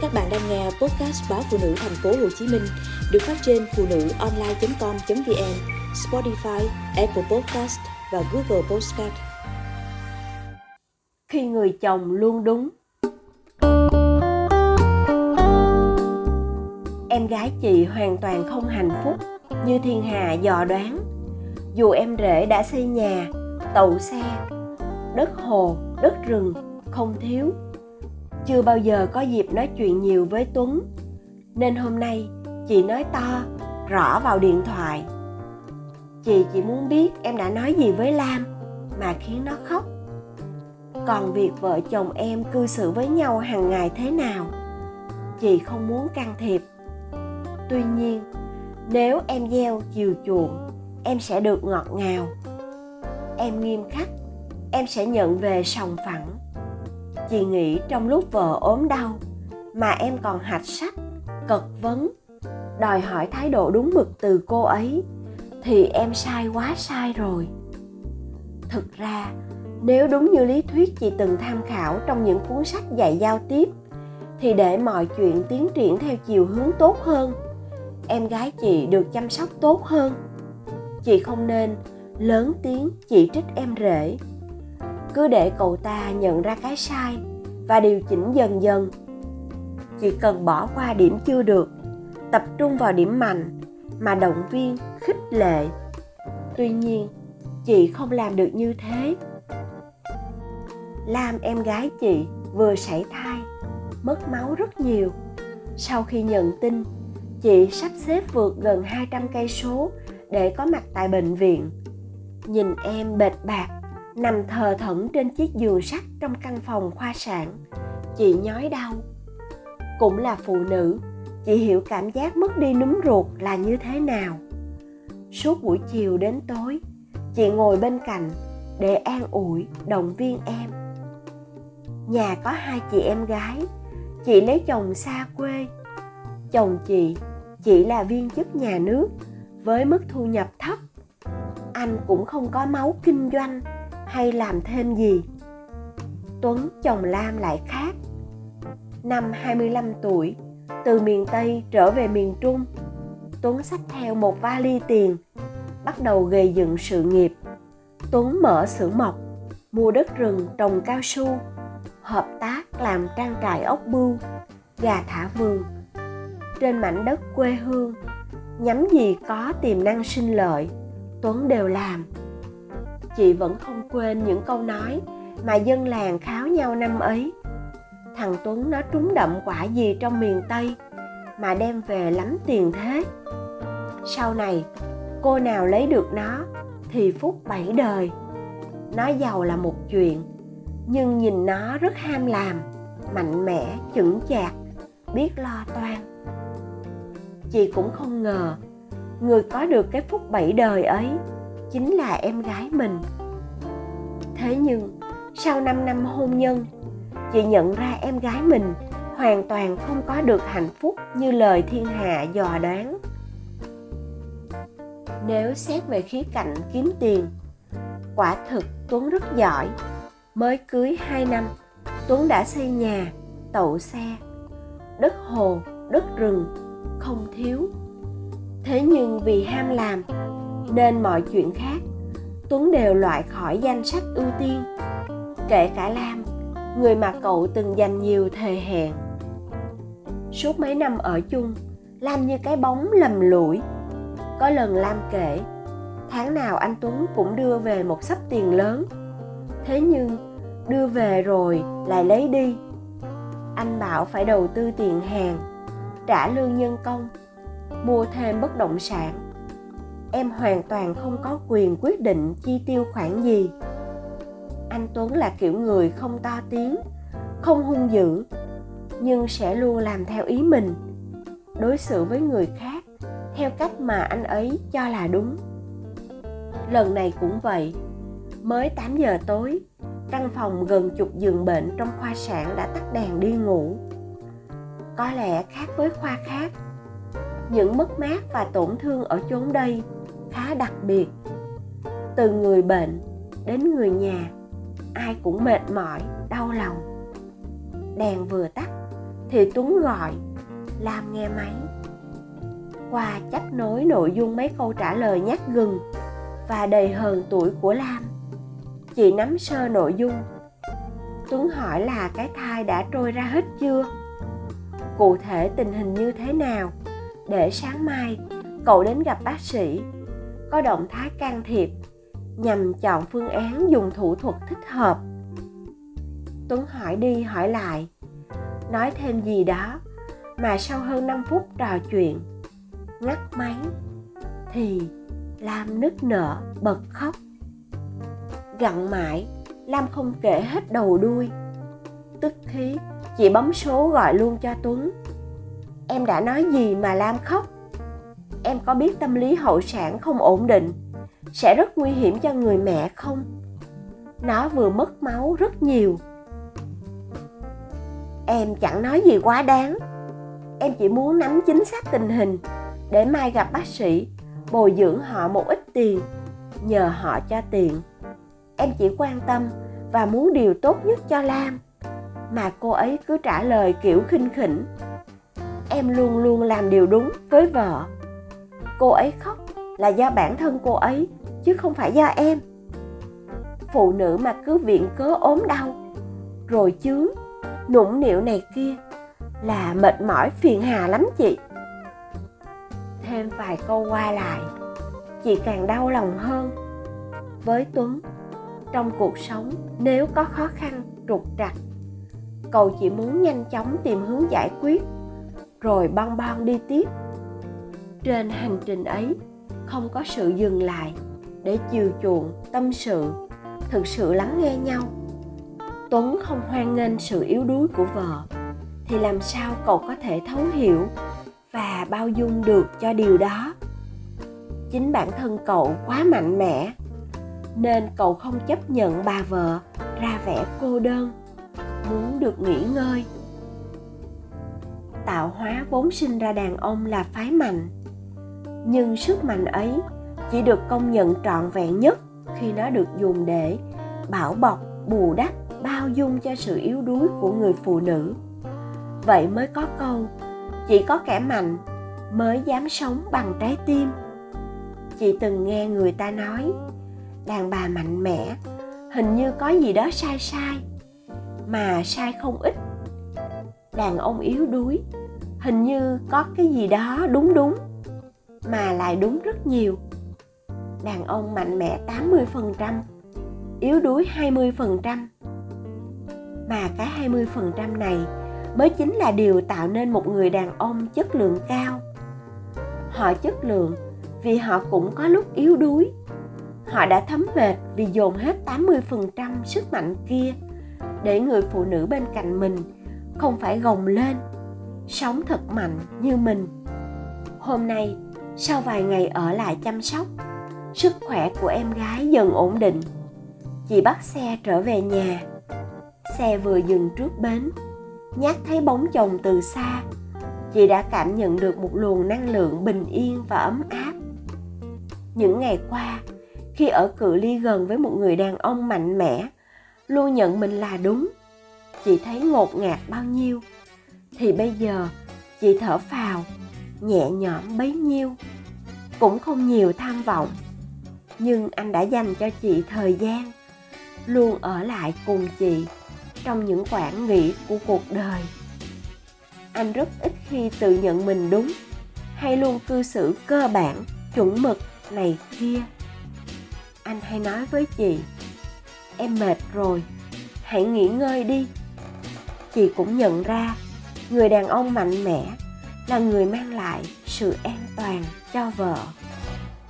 Các bạn đang nghe podcast báo phụ nữ thành phố Hồ Chí Minh được phát trên phụ nữ online.com.vn, Spotify, Apple Podcast và Google Podcast. Khi người chồng luôn đúng. Em gái chị hoàn toàn không hạnh phúc như thiên hà dò đoán. Dù em rể đã xây nhà, tậu xe, đất hồ, đất rừng không thiếu chưa bao giờ có dịp nói chuyện nhiều với tuấn. Nên hôm nay, chị nói to, rõ vào điện thoại. Chị chỉ muốn biết em đã nói gì với lam, mà khiến nó khóc. Còn việc vợ chồng em cư xử với nhau hàng ngày thế nào, chị không muốn can thiệp. Tuy nhiên, nếu em gieo chiều chuộng, em sẽ được ngọt ngào. Em nghiêm khắc, em sẽ nhận về sòng phẳng chị nghĩ trong lúc vợ ốm đau mà em còn hạch sách, cật vấn, đòi hỏi thái độ đúng mực từ cô ấy thì em sai quá sai rồi. Thực ra, nếu đúng như lý thuyết chị từng tham khảo trong những cuốn sách dạy giao tiếp thì để mọi chuyện tiến triển theo chiều hướng tốt hơn, em gái chị được chăm sóc tốt hơn. Chị không nên lớn tiếng chỉ trích em rể cứ để cậu ta nhận ra cái sai và điều chỉnh dần dần. Chỉ cần bỏ qua điểm chưa được, tập trung vào điểm mạnh mà động viên, khích lệ. Tuy nhiên, chị không làm được như thế. Lam em gái chị vừa sảy thai, mất máu rất nhiều. Sau khi nhận tin, chị sắp xếp vượt gần 200 cây số để có mặt tại bệnh viện. Nhìn em bệt bạc nằm thờ thẫn trên chiếc giường sắt trong căn phòng khoa sản. Chị nhói đau. Cũng là phụ nữ, chị hiểu cảm giác mất đi núm ruột là như thế nào. Suốt buổi chiều đến tối, chị ngồi bên cạnh để an ủi, động viên em. Nhà có hai chị em gái, chị lấy chồng xa quê. Chồng chị chỉ là viên chức nhà nước với mức thu nhập thấp. Anh cũng không có máu kinh doanh hay làm thêm gì. Tuấn chồng Lam lại khác. Năm 25 tuổi, từ miền Tây trở về miền Trung, Tuấn xách theo một vali tiền, bắt đầu gây dựng sự nghiệp. Tuấn mở xưởng mộc, mua đất rừng trồng cao su, hợp tác làm trang trại ốc bưu, gà thả vườn. Trên mảnh đất quê hương, nhắm gì có tiềm năng sinh lợi, Tuấn đều làm chị vẫn không quên những câu nói mà dân làng kháo nhau năm ấy. Thằng tuấn nó trúng đậm quả gì trong miền tây mà đem về lắm tiền thế. Sau này, cô nào lấy được nó thì phúc bảy đời. Nó giàu là một chuyện, nhưng nhìn nó rất ham làm, mạnh mẽ, chững chạc, biết lo toan. Chị cũng không ngờ người có được cái phúc bảy đời ấy chính là em gái mình. Thế nhưng, sau 5 năm hôn nhân, chị nhận ra em gái mình hoàn toàn không có được hạnh phúc như lời thiên hạ dò đoán. Nếu xét về khía cạnh kiếm tiền, quả thực tuấn rất giỏi. Mới cưới 2 năm, tuấn đã xây nhà, tậu xe, đất hồ, đất rừng, không thiếu. Thế nhưng vì ham làm nên mọi chuyện khác. Tuấn đều loại khỏi danh sách ưu tiên. Kể cả lam, người mà cậu từng dành nhiều thề hẹn suốt mấy năm ở chung, lam như cái bóng lầm lũi. Có lần lam kể, tháng nào anh tuấn cũng đưa về một sấp tiền lớn. Thế nhưng, đưa về rồi lại lấy đi. Anh bảo phải đầu tư tiền hàng, trả lương nhân công, mua thêm bất động sản em hoàn toàn không có quyền quyết định chi tiêu khoản gì. Anh tuấn là kiểu người không to tiếng, không hung dữ, nhưng sẽ luôn làm theo ý mình. Đối xử với người khác theo cách mà anh ấy cho là đúng. Lần này cũng vậy. Mới 8 giờ tối, căn phòng gần chục giường bệnh trong khoa sản đã tắt đèn đi ngủ. Có lẽ khác với khoa khác. Những mất mát và tổn thương ở chốn đây khá đặc biệt. Từ người bệnh đến người nhà, ai cũng mệt mỏi, đau lòng. Đèn vừa tắt thì tuấn gọi lam nghe máy. Qua chấp nối nội dung mấy câu trả lời nhát gừng và đầy hờn tuổi của lam, chị nắm sơ nội dung. Tuấn hỏi là cái thai đã trôi ra hết chưa? Cụ thể tình hình như thế nào? Để sáng mai cậu đến gặp bác sĩ có động thái can thiệp nhằm chọn phương án dùng thủ thuật thích hợp. Tuấn hỏi đi hỏi lại, nói thêm gì đó, mà sau hơn 5 phút trò chuyện, ngắt máy thì lam nức nở, bật khóc. Gặn mãi, lam không kể hết đầu đuôi. Tức khí chị bấm số gọi luôn cho tuấn. Em đã nói gì mà lam khóc? Em có biết tâm lý hậu sản không ổn định? Sẽ rất nguy hiểm cho người mẹ không? Nó vừa mất máu rất nhiều. Em chẳng nói gì quá đáng. Em chỉ muốn nắm chính xác tình hình, để mai gặp bác sĩ, bồi dưỡng họ một ít tiền, nhờ họ cho tiền. Em chỉ quan tâm và muốn điều tốt nhất cho lam, mà cô ấy cứ trả lời kiểu khinh khỉnh. Em luôn luôn làm điều đúng với vợ cô ấy khóc là do bản thân cô ấy, chứ không phải do em. Phụ nữ mà cứ viện cớ ốm đau, rồi chướng nũng nịu này kia, là mệt mỏi phiền hà lắm chị. Thêm vài câu qua lại, chị càng đau lòng hơn. Với tuấn, trong cuộc sống nếu có khó khăn trục trặc cậu chỉ muốn nhanh chóng tìm hướng giải quyết, rồi bon bon đi tiếp trên hành trình ấy không có sự dừng lại để chiều chuộng tâm sự, thực sự lắng nghe nhau. Tuấn không hoan nghênh sự yếu đuối của vợ, thì làm sao cậu có thể thấu hiểu và bao dung được cho điều đó? Chính bản thân cậu quá mạnh mẽ, nên cậu không chấp nhận bà vợ ra vẻ cô đơn, muốn được nghỉ ngơi. Tạo hóa vốn sinh ra đàn ông là phái mạnh nhưng sức mạnh ấy chỉ được công nhận trọn vẹn nhất khi nó được dùng để bảo bọc, bù đắp, bao dung cho sự yếu đuối của người phụ nữ. Vậy mới có câu, chỉ có kẻ mạnh mới dám sống bằng trái tim. Chị từng nghe người ta nói, đàn bà mạnh mẽ hình như có gì đó sai sai, mà sai không ít. Đàn ông yếu đuối hình như có cái gì đó đúng đúng mà lại đúng rất nhiều đàn ông mạnh mẽ 80%, yếu đuối 20%. Mà cái 20% này mới chính là điều tạo nên một người đàn ông chất lượng cao. Họ chất lượng vì họ cũng có lúc yếu đuối. Họ đã thấm mệt vì dồn hết 80% sức mạnh kia để người phụ nữ bên cạnh mình không phải gồng lên, sống thật mạnh như mình. Hôm nay, sau vài ngày ở lại chăm sóc, sức khỏe của em gái dần ổn định. Chị bắt xe trở về nhà. Xe vừa dừng trước bến nhát thấy bóng chồng từ xa. Chị đã cảm nhận được một luồng năng lượng bình yên và ấm áp. Những ngày qua khi ở cự ly gần với một người đàn ông mạnh mẽ luôn nhận mình là đúng chị thấy ngột ngạt bao nhiêu. Thì bây giờ chị thở phào nhẹ nhõm bấy nhiêu cũng không nhiều tham vọng. Nhưng anh đã dành cho chị thời gian, luôn ở lại cùng chị trong những quãng nghỉ của cuộc đời. Anh rất ít khi tự nhận mình đúng, hay luôn cư xử cơ bản, chuẩn mực này kia. Anh hay nói với chị, em mệt rồi, hãy nghỉ ngơi đi. Chị cũng nhận ra, người đàn ông mạnh mẽ là người mang lại sự an toàn cho vợ.